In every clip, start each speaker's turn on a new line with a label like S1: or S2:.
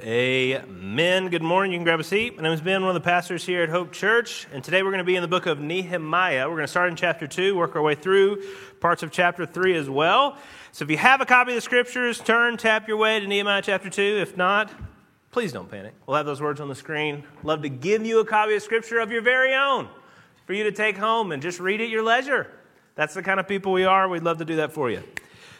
S1: Amen. Good morning. You can grab a seat. My name is Ben, one of the pastors here at Hope Church, and today we're going to be in the book of Nehemiah. We're going to start in chapter 2, work our way through parts of chapter 3 as well. So if you have a copy of the scriptures, turn, tap your way to Nehemiah chapter 2. If not, please don't panic. We'll have those words on the screen. Love to give you a copy of scripture of your very own for you to take home and just read at your leisure. That's the kind of people we are. We'd love to do that for you.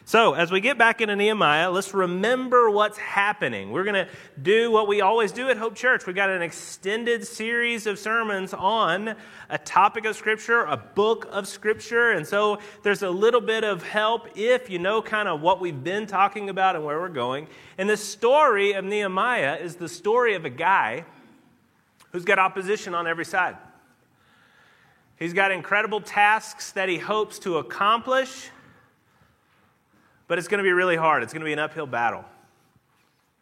S1: So, as we get back into Nehemiah, let's remember what's happening. We're going to do what we always do at Hope Church. We've got an extended series of sermons on a topic of Scripture, a book of Scripture. And so, there's a little bit of help if you know kind of what we've been talking about and where we're going. And the story of Nehemiah is the story of a guy who's got opposition on every side. He's got incredible tasks that he hopes to accomplish but it's going to be really hard. It's going to be an uphill battle.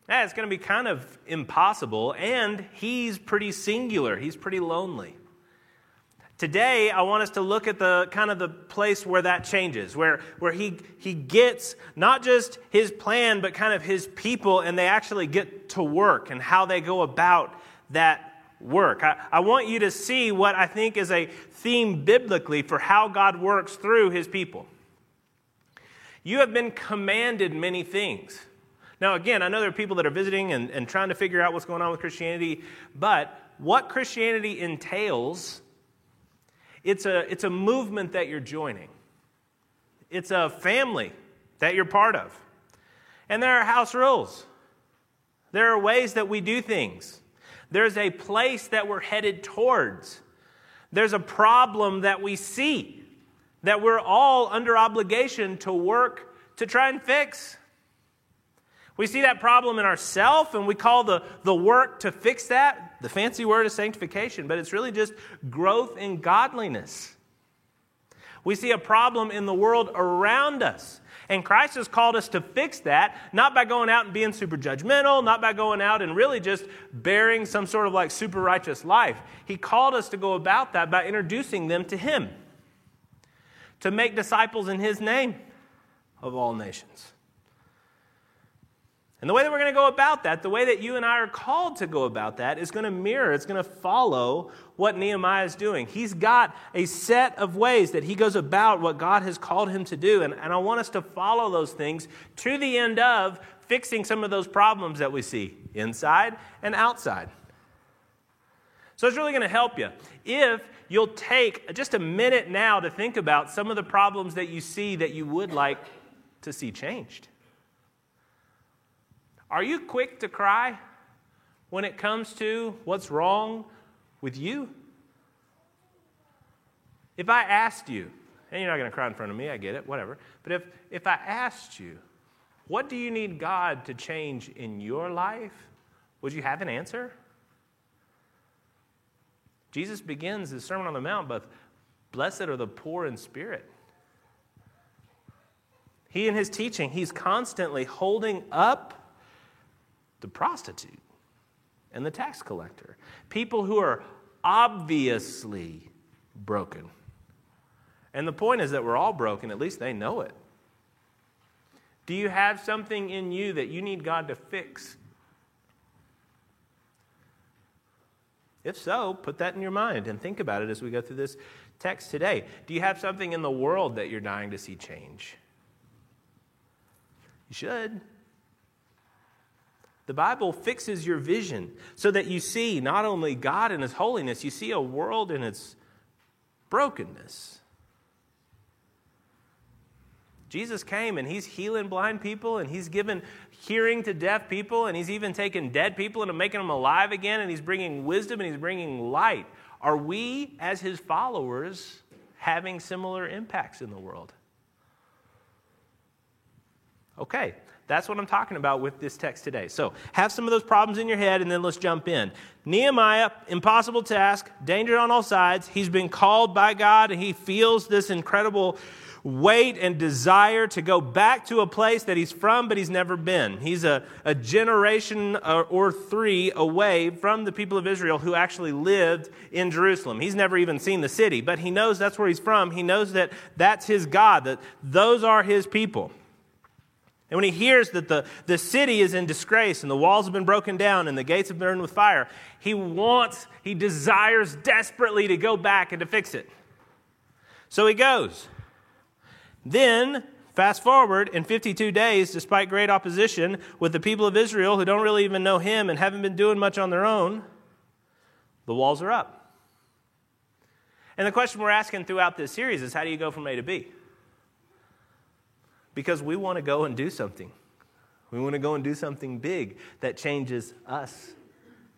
S1: Yeah, it's going to be kind of impossible, and he's pretty singular. He's pretty lonely. Today, I want us to look at the kind of the place where that changes, where, where he, he gets not just his plan, but kind of his people, and they actually get to work and how they go about that work. I, I want you to see what I think is a theme biblically for how God works through his people. You have been commanded many things. Now, again, I know there are people that are visiting and, and trying to figure out what's going on with Christianity, but what Christianity entails, it's a, it's a movement that you're joining, it's a family that you're part of. And there are house rules, there are ways that we do things, there's a place that we're headed towards, there's a problem that we see that we're all under obligation to work to try and fix. We see that problem in ourselves, and we call the, the work to fix that the fancy word is sanctification, but it's really just growth in godliness. We see a problem in the world around us. And Christ has called us to fix that, not by going out and being super judgmental, not by going out and really just bearing some sort of like super righteous life. He called us to go about that by introducing them to Him to make disciples in his name of all nations. And the way that we're going to go about that, the way that you and I are called to go about that, is going to mirror, it's going to follow what Nehemiah is doing. He's got a set of ways that he goes about what God has called him to do. And, and I want us to follow those things to the end of fixing some of those problems that we see inside and outside. So it's really going to help you. If you'll take just a minute now to think about some of the problems that you see that you would like to see changed. Are you quick to cry when it comes to what's wrong with you? If I asked you, and you're not going to cry in front of me, I get it, whatever, but if, if I asked you, what do you need God to change in your life? Would you have an answer? Jesus begins his Sermon on the Mount with Blessed are the poor in spirit. He, in his teaching, he's constantly holding up the prostitute and the tax collector, people who are obviously broken. And the point is that we're all broken, at least they know it. Do you have something in you that you need God to fix If so, put that in your mind and think about it as we go through this text today. Do you have something in the world that you're dying to see change? You should. The Bible fixes your vision so that you see not only God in His holiness, you see a world in its brokenness. Jesus came and he's healing blind people and he's given hearing to deaf people and he's even taking dead people and making them alive again and he's bringing wisdom and he's bringing light. Are we, as his followers, having similar impacts in the world? Okay, that's what I'm talking about with this text today. So, have some of those problems in your head and then let's jump in. Nehemiah, impossible task, danger on all sides. He's been called by God and he feels this incredible weight and desire to go back to a place that he's from, but he's never been. He's a, a generation or, or three away from the people of Israel who actually lived in Jerusalem. He's never even seen the city, but he knows that's where he's from. He knows that that's his God, that those are his people. And when he hears that the, the city is in disgrace and the walls have been broken down and the gates have burned with fire, he wants, he desires desperately to go back and to fix it. So he goes. Then, fast forward, in 52 days, despite great opposition with the people of Israel who don't really even know him and haven't been doing much on their own, the walls are up. And the question we're asking throughout this series is how do you go from A to B? because we want to go and do something. We want to go and do something big that changes us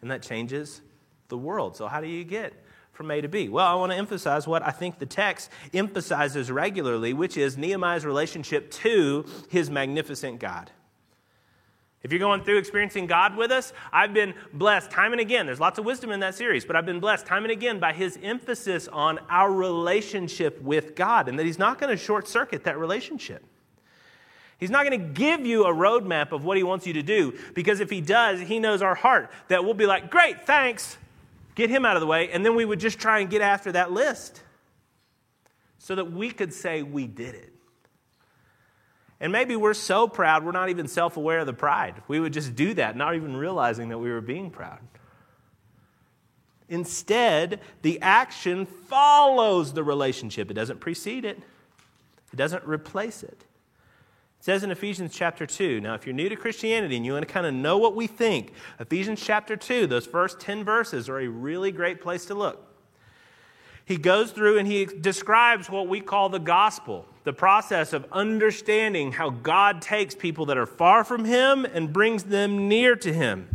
S1: and that changes the world. So, how do you get from A to B? Well, I want to emphasize what I think the text emphasizes regularly, which is Nehemiah's relationship to his magnificent God. If you're going through experiencing God with us, I've been blessed time and again. There's lots of wisdom in that series, but I've been blessed time and again by his emphasis on our relationship with God and that he's not going to short circuit that relationship. He's not going to give you a roadmap of what he wants you to do because if he does, he knows our heart that we'll be like, great, thanks, get him out of the way. And then we would just try and get after that list so that we could say we did it. And maybe we're so proud, we're not even self aware of the pride. We would just do that, not even realizing that we were being proud. Instead, the action follows the relationship, it doesn't precede it, it doesn't replace it. It says in Ephesians chapter 2. Now, if you're new to Christianity and you want to kind of know what we think, Ephesians chapter 2, those first 10 verses are a really great place to look. He goes through and he describes what we call the gospel, the process of understanding how God takes people that are far from Him and brings them near to Him.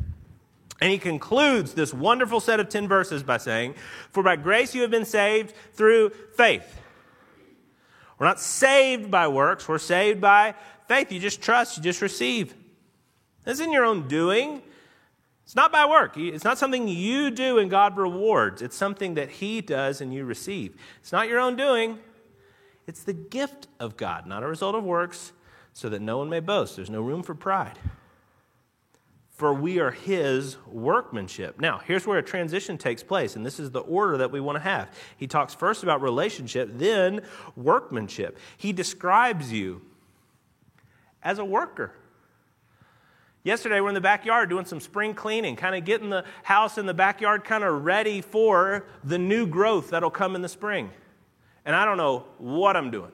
S1: And he concludes this wonderful set of 10 verses by saying, For by grace you have been saved through faith. We're not saved by works, we're saved by faith. You just trust, you just receive. This isn't your own doing. It's not by work. It's not something you do and God rewards. It's something that He does and you receive. It's not your own doing. It's the gift of God, not a result of works, so that no one may boast. There's no room for pride. For we are His workmanship. Now, here's where a transition takes place, and this is the order that we want to have. He talks first about relationship, then workmanship. He describes you as a worker. Yesterday, we're in the backyard doing some spring cleaning, kind of getting the house in the backyard kind of ready for the new growth that'll come in the spring. And I don't know what I'm doing.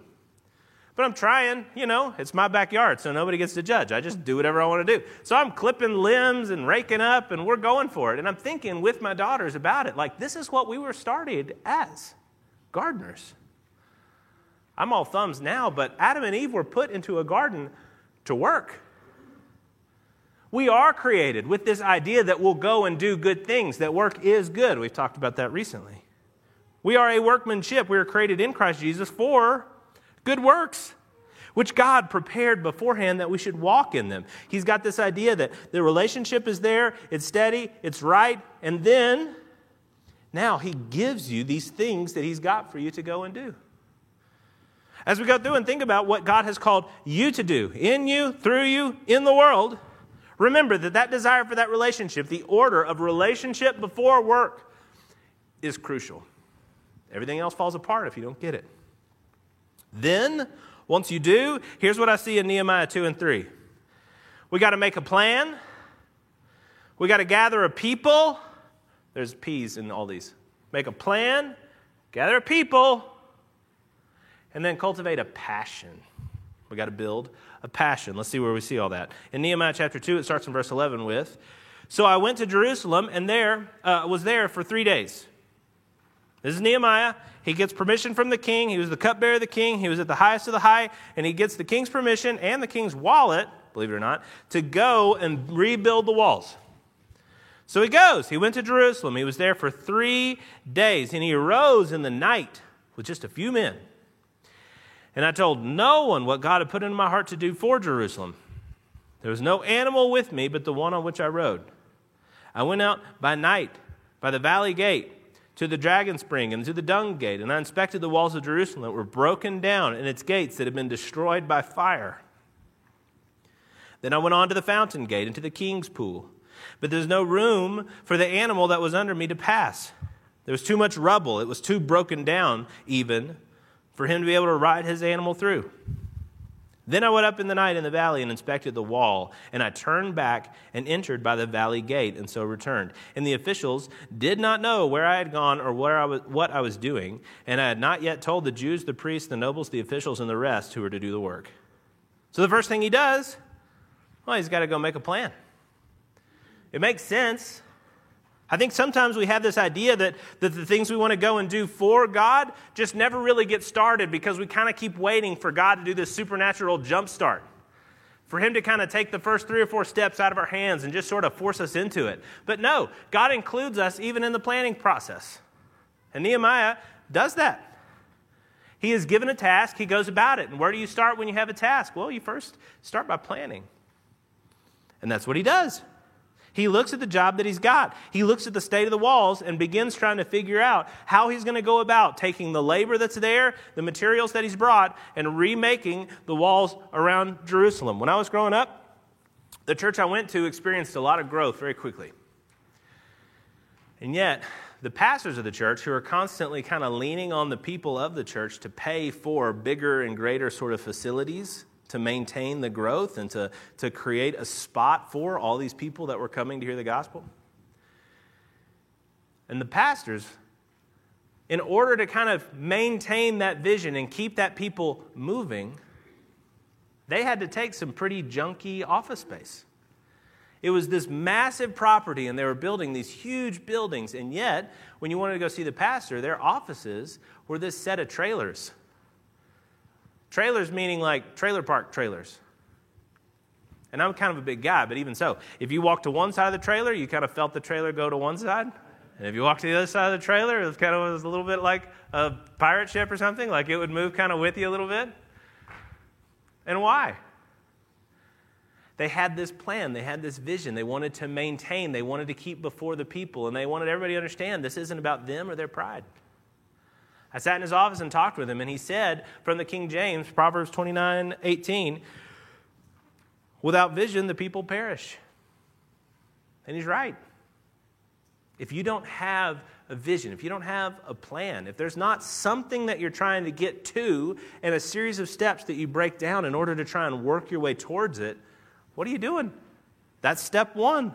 S1: But I'm trying, you know, it's my backyard, so nobody gets to judge. I just do whatever I want to do. So I'm clipping limbs and raking up, and we're going for it. And I'm thinking with my daughters about it like, this is what we were started as gardeners. I'm all thumbs now, but Adam and Eve were put into a garden to work. We are created with this idea that we'll go and do good things, that work is good. We've talked about that recently. We are a workmanship. We are created in Christ Jesus for good works, which God prepared beforehand that we should walk in them. He's got this idea that the relationship is there, it's steady, it's right, and then now He gives you these things that He's got for you to go and do. As we go through and think about what God has called you to do in you, through you, in the world, remember that that desire for that relationship, the order of relationship before work, is crucial. Everything else falls apart if you don't get it. Then, once you do, here's what I see in Nehemiah 2 and 3. We got to make a plan. We got to gather a people. There's P's in all these. Make a plan, gather a people, and then cultivate a passion. We got to build a passion. Let's see where we see all that. In Nehemiah chapter 2, it starts in verse 11 with So I went to Jerusalem and there uh, was there for three days. This is Nehemiah. He gets permission from the king. He was the cupbearer of the king. He was at the highest of the high, and he gets the king's permission and the king's wallet, believe it or not, to go and rebuild the walls. So he goes. He went to Jerusalem. He was there for three days, and he arose in the night with just a few men and I told no one what God had put in my heart to do for Jerusalem. There was no animal with me but the one on which I rode. I went out by night by the valley gate to the dragon spring and to the dung gate, and I inspected the walls of Jerusalem that were broken down and its gates that had been destroyed by fire. Then I went on to the fountain gate and to the king's pool, but there's no room for the animal that was under me to pass. There was too much rubble, it was too broken down, even for him to be able to ride his animal through. Then I went up in the night in the valley and inspected the wall, and I turned back and entered by the valley gate, and so returned. And the officials did not know where I had gone or where I was, what I was doing, and I had not yet told the Jews, the priests, the nobles, the officials, and the rest who were to do the work. So the first thing he does, well, he's got to go make a plan. It makes sense. I think sometimes we have this idea that, that the things we want to go and do for God just never really get started because we kind of keep waiting for God to do this supernatural jump start. For Him to kind of take the first three or four steps out of our hands and just sort of force us into it. But no, God includes us even in the planning process. And Nehemiah does that. He is given a task, he goes about it. And where do you start when you have a task? Well, you first start by planning. And that's what he does. He looks at the job that he's got. He looks at the state of the walls and begins trying to figure out how he's going to go about taking the labor that's there, the materials that he's brought, and remaking the walls around Jerusalem. When I was growing up, the church I went to experienced a lot of growth very quickly. And yet, the pastors of the church, who are constantly kind of leaning on the people of the church to pay for bigger and greater sort of facilities, to maintain the growth and to, to create a spot for all these people that were coming to hear the gospel. And the pastors, in order to kind of maintain that vision and keep that people moving, they had to take some pretty junky office space. It was this massive property, and they were building these huge buildings. And yet, when you wanted to go see the pastor, their offices were this set of trailers Trailers meaning like trailer park trailers. And I'm kind of a big guy, but even so, if you walk to one side of the trailer, you kind of felt the trailer go to one side. And if you walk to the other side of the trailer, it was kind of was a little bit like a pirate ship or something, like it would move kind of with you a little bit. And why? They had this plan, they had this vision, they wanted to maintain, they wanted to keep before the people, and they wanted everybody to understand this isn't about them or their pride. I sat in his office and talked with him, and he said from the King James, Proverbs 29 18, without vision, the people perish. And he's right. If you don't have a vision, if you don't have a plan, if there's not something that you're trying to get to and a series of steps that you break down in order to try and work your way towards it, what are you doing? That's step one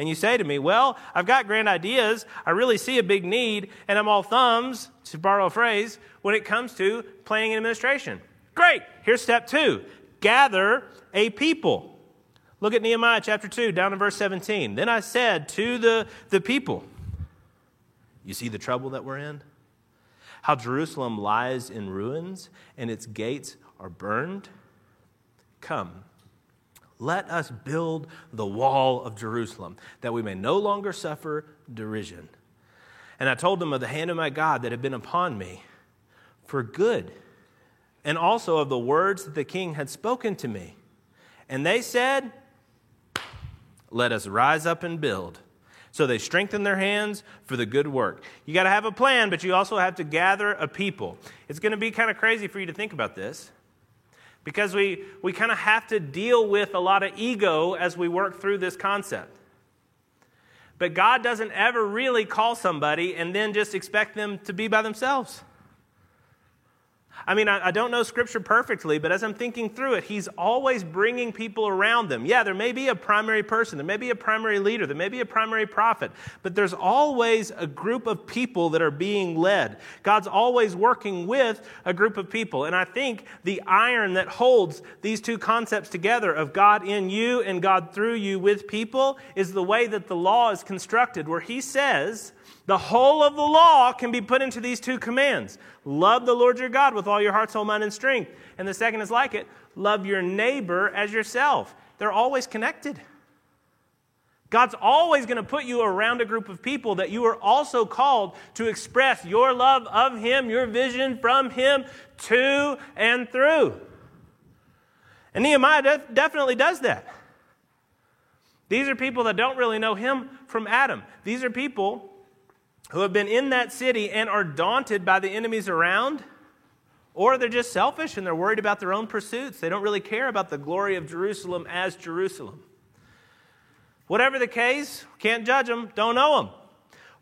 S1: and you say to me, Well, I've got grand ideas, I really see a big need, and I'm all thumbs, to borrow a phrase, when it comes to planning and administration. Great. Here's step two gather a people. Look at Nehemiah chapter 2, down in verse 17. Then I said to the, the people, You see the trouble that we're in? How Jerusalem lies in ruins and its gates are burned? Come let us build the wall of Jerusalem, that we may no longer suffer derision. And I told them of the hand of my God that had been upon me for good, and also of the words that the king had spoken to me. And they said, Let us rise up and build. So they strengthened their hands for the good work. You got to have a plan, but you also have to gather a people. It's going to be kind of crazy for you to think about this because we, we kind of have to deal with a lot of ego as we work through this concept. But God doesn't ever really call somebody and then just expect them to be by themselves. I mean, I, I, don't know Scripture perfectly, but as I'm thinking through it, He's always bringing people around them. Yeah, there may be a primary person, there may be a primary leader, there may be a primary prophet, but there's always a group of people that are being led. God's always working with a group of people. And I think the iron that holds these two concepts together of God in you and God through you with people is the way that the law is constructed, where He says, the whole of the law can be put into these two commands love the Lord your God with all your heart, soul, mind, and strength. And the second is like it love your neighbor as yourself. They're always connected. God's always going to put you around a group of people that you are also called to express your love of Him, your vision from Him to and through. And Nehemiah def- definitely does that. These are people that don't really know Him from Adam. These are people who have been in that city and are daunted by the enemies around, or they're just selfish and they're worried about their own pursuits. They don't really care about the glory of Jerusalem as Jerusalem. Whatever the case, can't judge them, don't know them.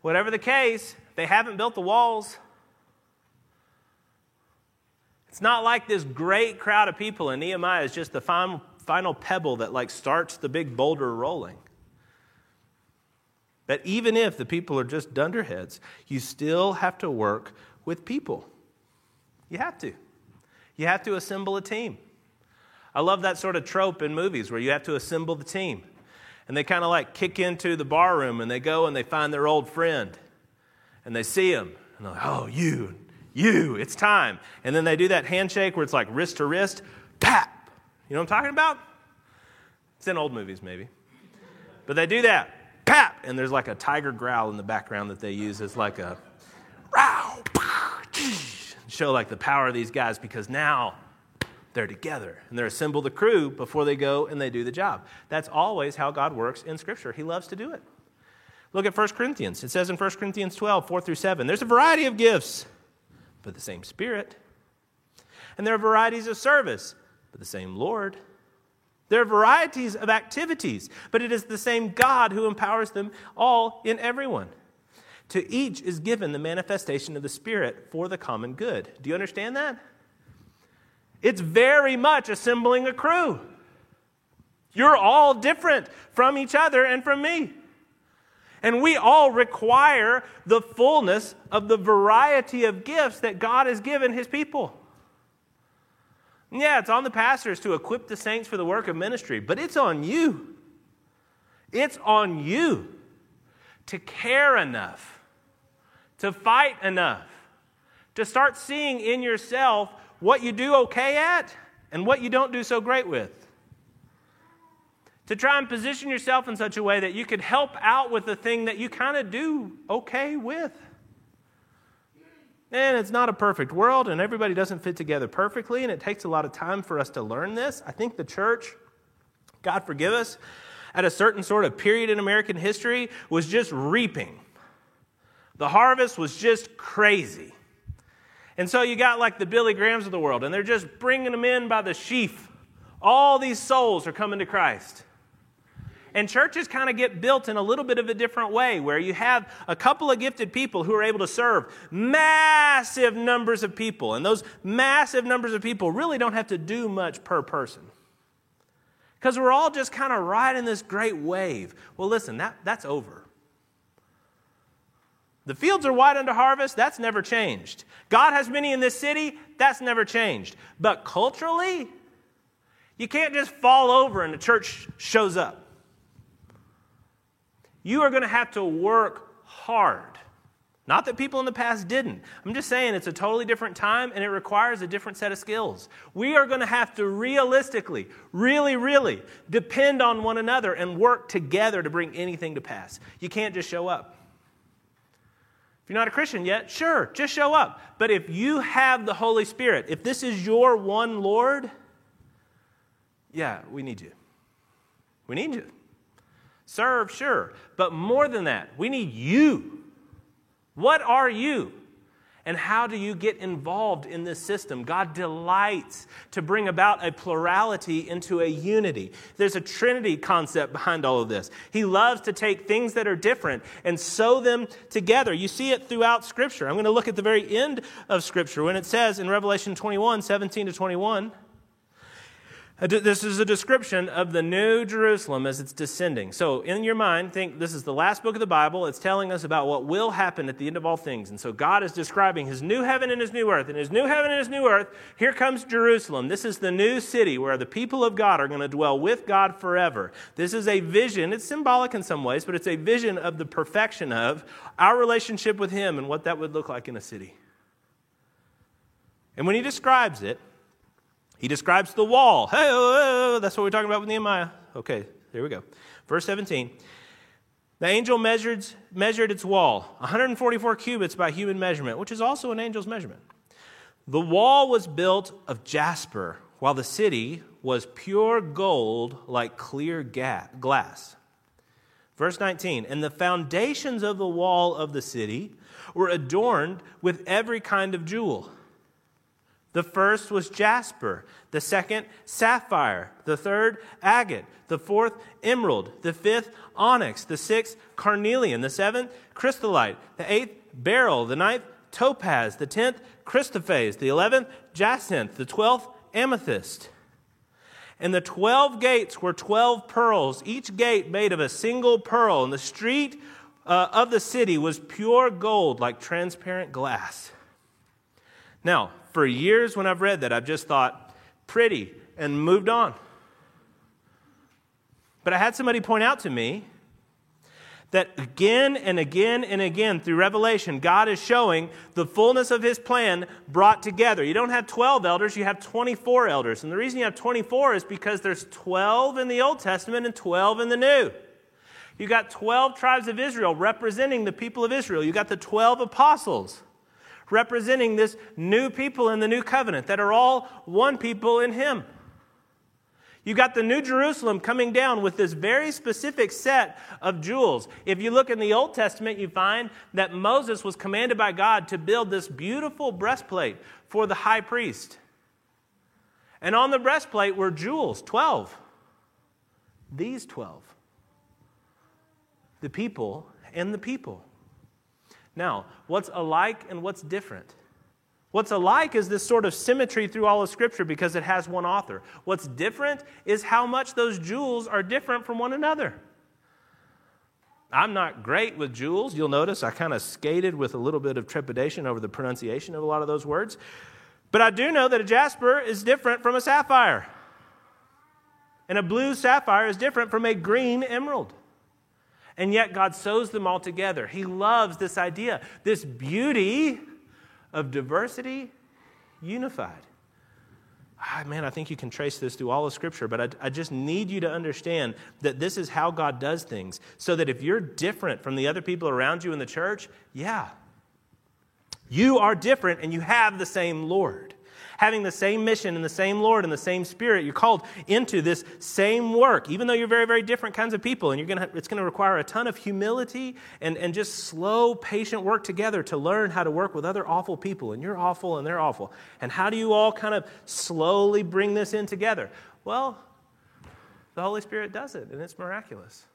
S1: Whatever the case, they haven't built the walls. It's not like this great crowd of people, and Nehemiah is just the final, final pebble that like starts the big boulder rolling. But even if the people are just dunderheads, you still have to work with people. You have to. You have to assemble a team. I love that sort of trope in movies where you have to assemble the team. And they kind of like kick into the bar room and they go and they find their old friend and they see him and they're like, oh, you, you, it's time. And then they do that handshake where it's like wrist to wrist, tap. You know what I'm talking about? It's in old movies, maybe. But they do that, pap, and there's like a tiger growl in the background that they use as like a row, show like the power of these guys because now they're together and they're assemble the crew before they go and they do the job. That's always how God works in Scripture. He loves to do it. Look at 1 Corinthians. It says in 1 Corinthians 12, 4 through 7, there's a variety of gifts, but the same Spirit. And there are varieties of service, but the same Lord. There are varieties of activities, but it is the same God who empowers them all in everyone. To each is given the manifestation of the Spirit for the common good. Do you understand that? It's very much assembling a crew. You're all different from each other and from me. And we all require the fullness of the variety of gifts that God has given his people. Yeah, it's on the pastors to equip the saints for the work of ministry, but it's on you. It's on you to care enough, to fight enough, to start seeing in yourself what you do okay at and what you don't do so great with. To try and position yourself in such a way that you could help out with the thing that you kind of do okay with. And it's not a perfect world, and everybody doesn't fit together perfectly, and it takes a lot of time for us to learn this. I think the church, God forgive us, at a certain sort of period in American history was just reaping. The harvest was just crazy. And so you got like the Billy Grahams of the world, and they're just bringing them in by the sheaf. All these souls are coming to Christ. And churches kind of get built in a little bit of a different way, where you have a couple of gifted people who are able to serve massive numbers of people. And those massive numbers of people really don't have to do much per person. Because we're all just kind of riding this great wave. Well, listen, that, that's over. The fields are wide unto harvest, that's never changed. God has many in this city, that's never changed. But culturally, you can't just fall over and the church shows up. You are going to have to work hard. Not that people in the past didn't. I'm just saying it's a totally different time and it requires a different set of skills. We are going to have to realistically, really, really depend on one another and work together to bring anything to pass. You can't just show up. If you're not a Christian yet, sure, just show up. But if you have the Holy Spirit, if this is your one Lord, yeah, we need you. We need you. Serve, sure. But more than that, we need you. What are you? And how do you get involved in this system? God delights to bring about a plurality into a unity. There's a Trinity concept behind all of this. He loves to take things that are different and sew them together. You see it throughout Scripture. I'm going to look at the very end of Scripture when it says in Revelation 21 17 to 21. This is a description of the new Jerusalem as it's descending. So, in your mind, think this is the last book of the Bible. It's telling us about what will happen at the end of all things. And so, God is describing his new heaven and his new earth. And his new heaven and his new earth, here comes Jerusalem. This is the new city where the people of God are going to dwell with God forever. This is a vision. It's symbolic in some ways, but it's a vision of the perfection of our relationship with him and what that would look like in a city. And when he describes it, he describes the wall. Hey, oh, oh, that's what we're talking about with Nehemiah. Okay, here we go. Verse 17. The angel measured, measured its wall, 144 cubits by human measurement, which is also an angel's measurement. The wall was built of jasper, while the city was pure gold like clear ga- glass. Verse 19, and the foundations of the wall of the city were adorned with every kind of jewel. The first was jasper, the second, sapphire, the third, agate, the fourth, emerald, the fifth, onyx, the sixth, carnelian, the seventh, chrysolite, the eighth, beryl, the ninth, topaz, the tenth, chrysoprase, the eleventh, jacinth, the twelfth, amethyst. And the twelve gates were twelve pearls, each gate made of a single pearl. And the street uh, of the city was pure gold, like transparent glass. Now, for years when I've read that, I've just thought, pretty, and moved on. But I had somebody point out to me that again and again and again through Revelation, God is showing the fullness of his plan brought together. You don't have 12 elders, you have 24 elders. And the reason you have 24 is because there's 12 in the Old Testament and 12 in the New. You got 12 tribes of Israel representing the people of Israel. You got the 12 apostles representing this new people in the new covenant that are all one people in him. You got the New Jerusalem coming down with this very specific set of jewels. If you look in the Old Testament, you find that Moses was commanded by God to build this beautiful breastplate for the high priest. And on the breastplate were jewels, 12. These 12. The people and the people. Now, what's alike and what's different? What's alike is this sort of symmetry through all of Scripture because it has one author. What's different is how much those jewels are different from one another. I'm not great with jewels. You'll notice I kind of skated with a little bit of trepidation over the pronunciation of a lot of those words. But I do know that a jasper is different from a sapphire. And a blue sapphire is different from a green emerald. And yet God sews them all together. He loves this idea, this beauty of diversity unified. Ah, man, I think you can trace this through all of Scripture, but I, I, just need you to understand that this is how God does things. So that if you're different from the other people around you in the church, yeah, you are different and you have the same Lord having the same mission and the same Lord and the same Spirit. You're called into this same work, even though you're very, very different kinds of people. And you're gonna, it's going to require a ton of humility and, and just slow, patient work together to learn how to work with other awful people. And you're awful and they're awful. And how do you all kind of slowly bring this in together? Well, the Holy Spirit does it, and it's miraculous.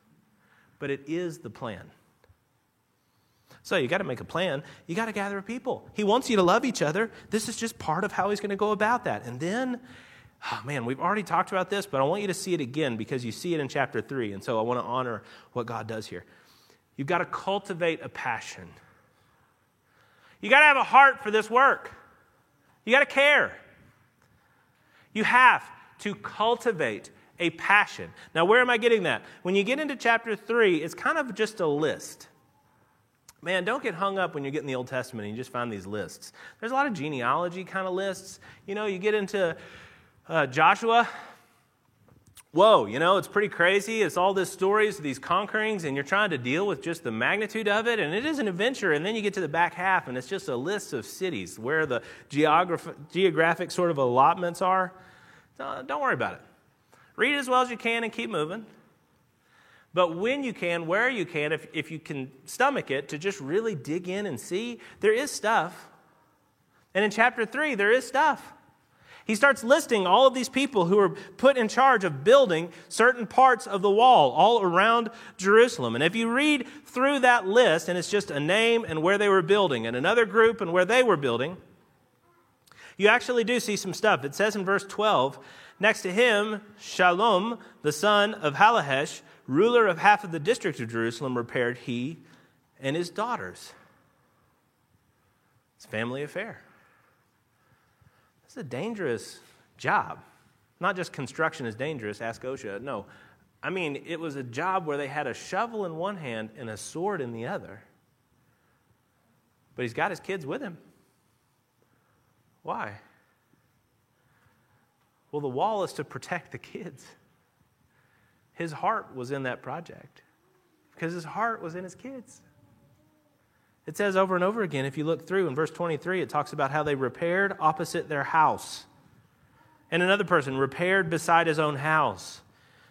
S1: But it is the plan. So you got to make a plan. You got to gather people. He wants you to love each other. This is just part of how he's going to go about that. And then, oh man, we've already talked about this, but I want you to see it again because you see it in chapter 3. And so I want to honor what God does here. You've got to cultivate a passion. You got to have a heart for this work. You got to care. You have to cultivate a passion. Now, where am I getting that? When you get into chapter 3, it's kind of just a list. Man, don't get hung up when you get in the Old Testament and you just find these lists. There's a lot of genealogy kind of lists. You know, you get into uh, Joshua. Whoa, you know, it's pretty crazy. It's all these stories, these conquerings, and you're trying to deal with just the magnitude of it, and it is an adventure. And then you get to the back half, and it's just a list of cities where the geograph- geographic sort of allotments are. don't worry about it. Read as well as you can and keep moving. But when you can, where you can, if, if you can stomach it, to just really dig in and see, there is stuff. And in chapter 3, there is stuff. He starts listing all of these people who are put in charge of building certain parts of the wall all around Jerusalem. And if you read through that list, and it's just a name and where they were building, and another group and where they were building, you actually do see some stuff. It says in verse 12, next to him, Shallum, the son of Hallohesh, ruler of half of the district of Jerusalem, repaired he and his daughters. It's family affair. It's a dangerous job. Not just construction is dangerous, ask OSHA. No, I mean, it was a job where they had a shovel in one hand and a sword in the other. But he's got his kids with him. Why? Well, the wall is to protect the kids. His heart was in that project because his heart was in his kids. It says over and over again, if you look through in verse 23, it talks about how they repaired opposite their house. And another person repaired beside his own house.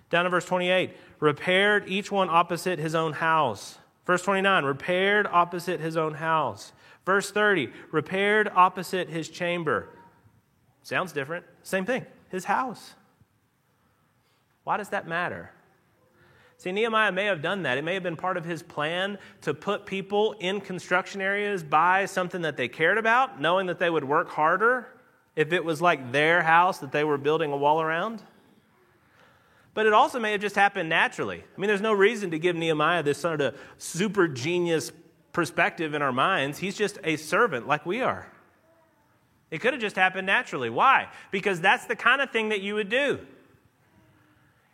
S1: Down in verse 28, repaired each one opposite his own house. Verse 29, repaired opposite his own house. Verse 30, repaired opposite his chamber. Sounds different. Same thing, his house. Why does that matter? See, Nehemiah may have done that. It may have been part of his plan to put people in construction areas by something that they cared about, knowing that they would work harder if it was like their house that they were building a wall around. But it also may have just happened naturally. I mean, there's no reason to give Nehemiah this sort of super genius perspective in our minds. He's just a servant like we are. It could have just happened naturally. Why? Because that's the kind of thing that you would do.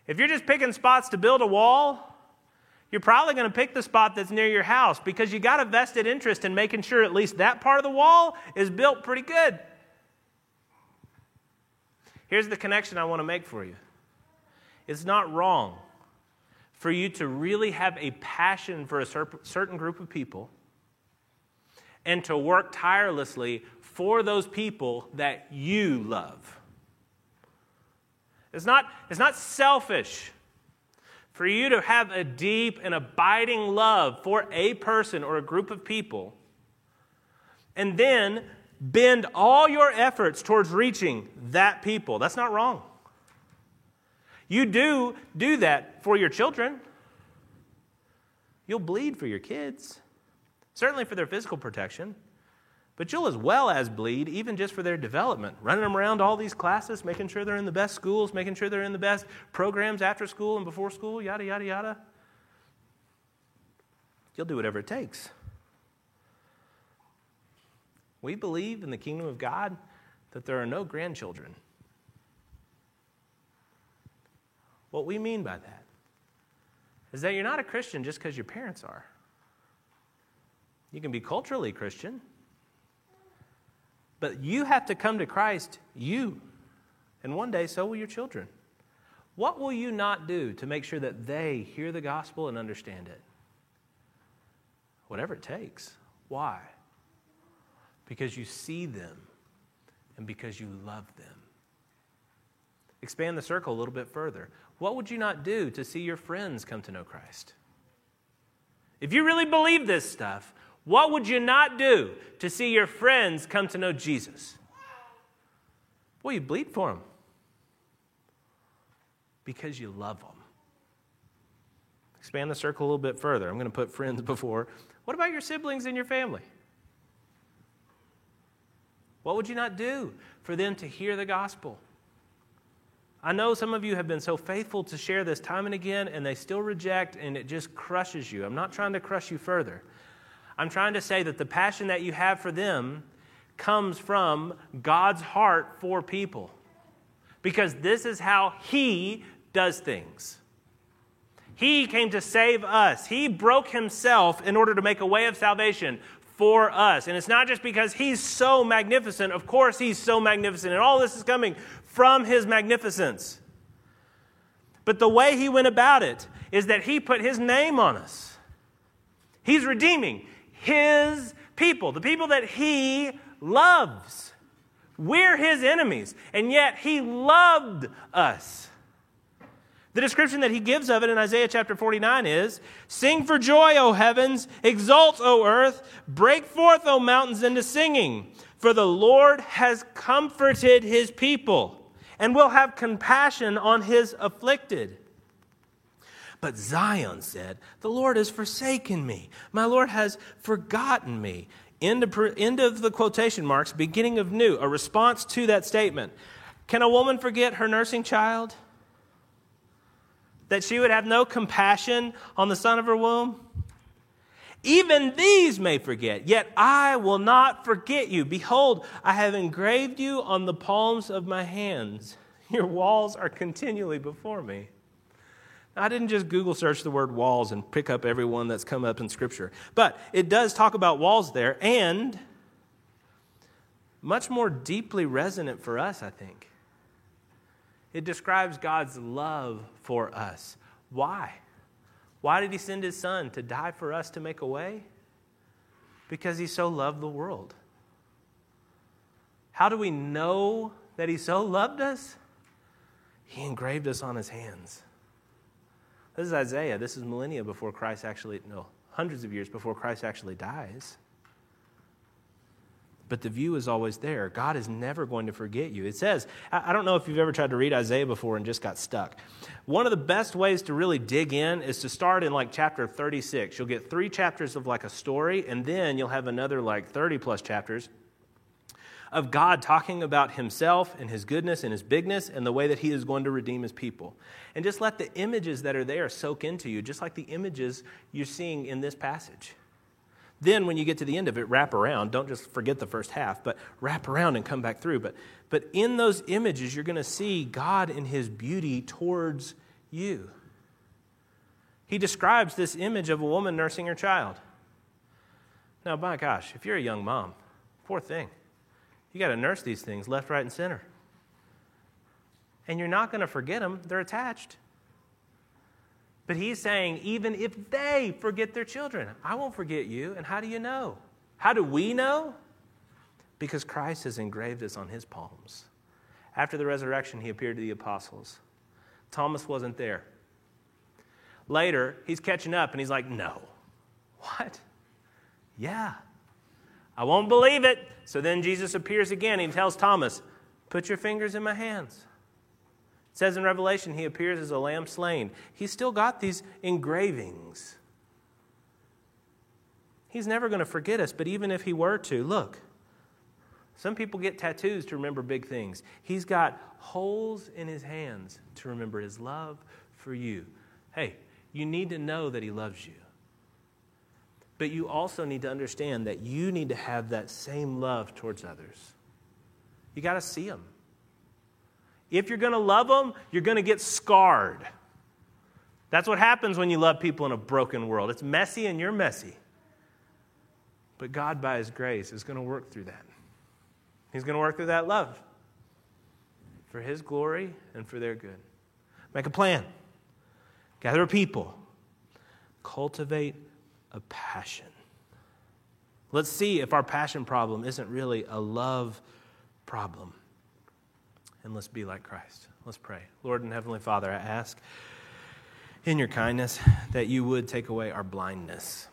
S1: If you're just picking spots to build a wall, you're probably going to pick the spot that's near your house because you got a vested interest in making sure at least that part of the wall is built pretty good. Here's the connection I want to make for you it's not wrong for you to really have a passion for a certain group of people and to work tirelessly for those people that you love. It's not, it's not selfish for you to have a deep and abiding love for a person or a group of people and then bend all your efforts towards reaching that people. That's not wrong. You do do that for your children. You'll bleed for your kids, certainly for their physical protection. But you'll as well as bleed, even just for their development, running them around all these classes, making sure they're in the best schools, making sure they're in the best programs after school and before school, yada, yada, yada. You'll do whatever it takes. We believe in the kingdom of God that there are no grandchildren. What we mean by that is that you're not a Christian just because your parents are. You can be culturally Christian, but you have to come to Christ, you. And one day, so will your children. What will you not do to make sure that they hear the gospel and understand it? Whatever it takes. Why? Because you see them and because you love them. Expand the circle a little bit further. What would you not do to see your friends come to know Christ? If you really believe this stuff, what would you not do to see your friends come to know Jesus? Well, you bleed for them because you love them. Expand the circle a little bit further. I'm going to put friends before. What about your siblings and your family? What would you not do for them to hear the gospel? I know some of you have been so faithful to share this time and again, and they still reject, and it just crushes you. I'm not trying to crush you further. I'm trying to say that the passion that you have for them comes from God's heart for people. Because this is how He does things. He came to save us. He broke Himself in order to make a way of salvation for us. And it's not just because He's so magnificent. Of course, He's so magnificent. And all this is coming from His magnificence. But the way He went about it is that He put His name on us. He's redeeming, his people, the people that he loves. We're his enemies, and yet he loved us. The description that he gives of it in Isaiah chapter 49 is Sing for joy, O heavens, exult, O earth, break forth, O mountains, into singing, for the Lord has comforted his people and will have compassion on his afflicted. But Zion said, The Lord has forsaken me. My Lord has forgotten me. End of, end of the quotation marks, beginning of new, a response to that statement. Can a woman forget her nursing child? That she would have no compassion on the son of her womb? Even these may forget, yet I will not forget you. Behold, I have engraved you on the palms of my hands. Your walls are continually before me. I didn't just Google search the word walls and pick up every one that's come up in Scripture, but it does talk about walls there, and much more deeply resonant for us, I think. It describes God's love for us. Why? Why did He send His Son to die for us to make a way? Because He so loved the world. How do we know that He so loved us? He engraved us on His hands. This is Isaiah. This is millennia before Christ actually, no, hundreds of years before Christ actually dies. but the view is always there. God is never going to forget you. It says, I don't know if you've ever tried to read Isaiah before and just got stuck. One of the best ways to really dig in is to start in like chapter 36. You'll get three chapters of like a story, and then you'll have another like 30 plus chapters of God talking about himself and his goodness and his bigness and the way that he is going to redeem his people. And just let the images that are there soak into you, just like the images you're seeing in this passage. Then, when you get to the end of it, wrap around. Don't just forget the first half, but wrap around and come back through. But, but in those images, you're going to see God in his beauty towards you. He describes this image of a woman nursing her child. Now, my gosh, if you're a young mom, poor thing. You got to nurse these things left, right, and center. And you're not going to forget them, they're attached. But he's saying, even if they forget their children, I won't forget you. And how do you know? How do we know? Because Christ has engraved us on his palms. After the resurrection, he appeared to the apostles. Thomas wasn't there. Later, he's catching up and he's like, No. What? Yeah. I won't believe it. So then Jesus appears again. He tells Thomas, Put your fingers in my hands It says in Revelation, he appears as a lamb slain. He's still got these engravings. He's never going to forget us, but even if he were to, look, some people get tattoos to remember big things. He's got holes in his hands to remember his love for you. Hey, you need to know that he loves you. But you also need to understand that you need to have that same love towards others. You got to see them. If you're going to love them, you're going to get scarred. That's what happens when you love people in a broken world. It's messy and you're messy. But God, by His grace, is going to work through that. He's going to work through that love for His glory and for their good. Make a plan, gather people, cultivate a passion. Let's see if our passion problem isn't really a love problem and let's be like Christ. Let's pray. Lord and Heavenly Father, I ask in your kindness that you would take away our blindness,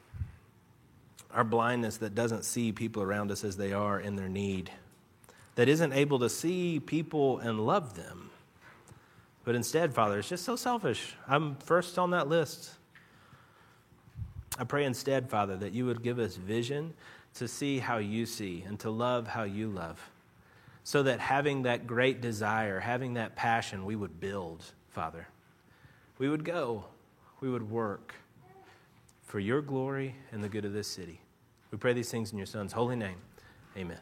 S1: our blindness that doesn't see people around us as they are in their need, that isn't able to see people and love them. But instead, Father, it's just so selfish. I'm first on that list. I pray instead, Father, that you would give us vision to see how you see and to love how you love so that having that great desire, having that passion, we would build, Father. We would go, we would work for your glory and the good of this city. We pray these things in your Son's holy name. Amen.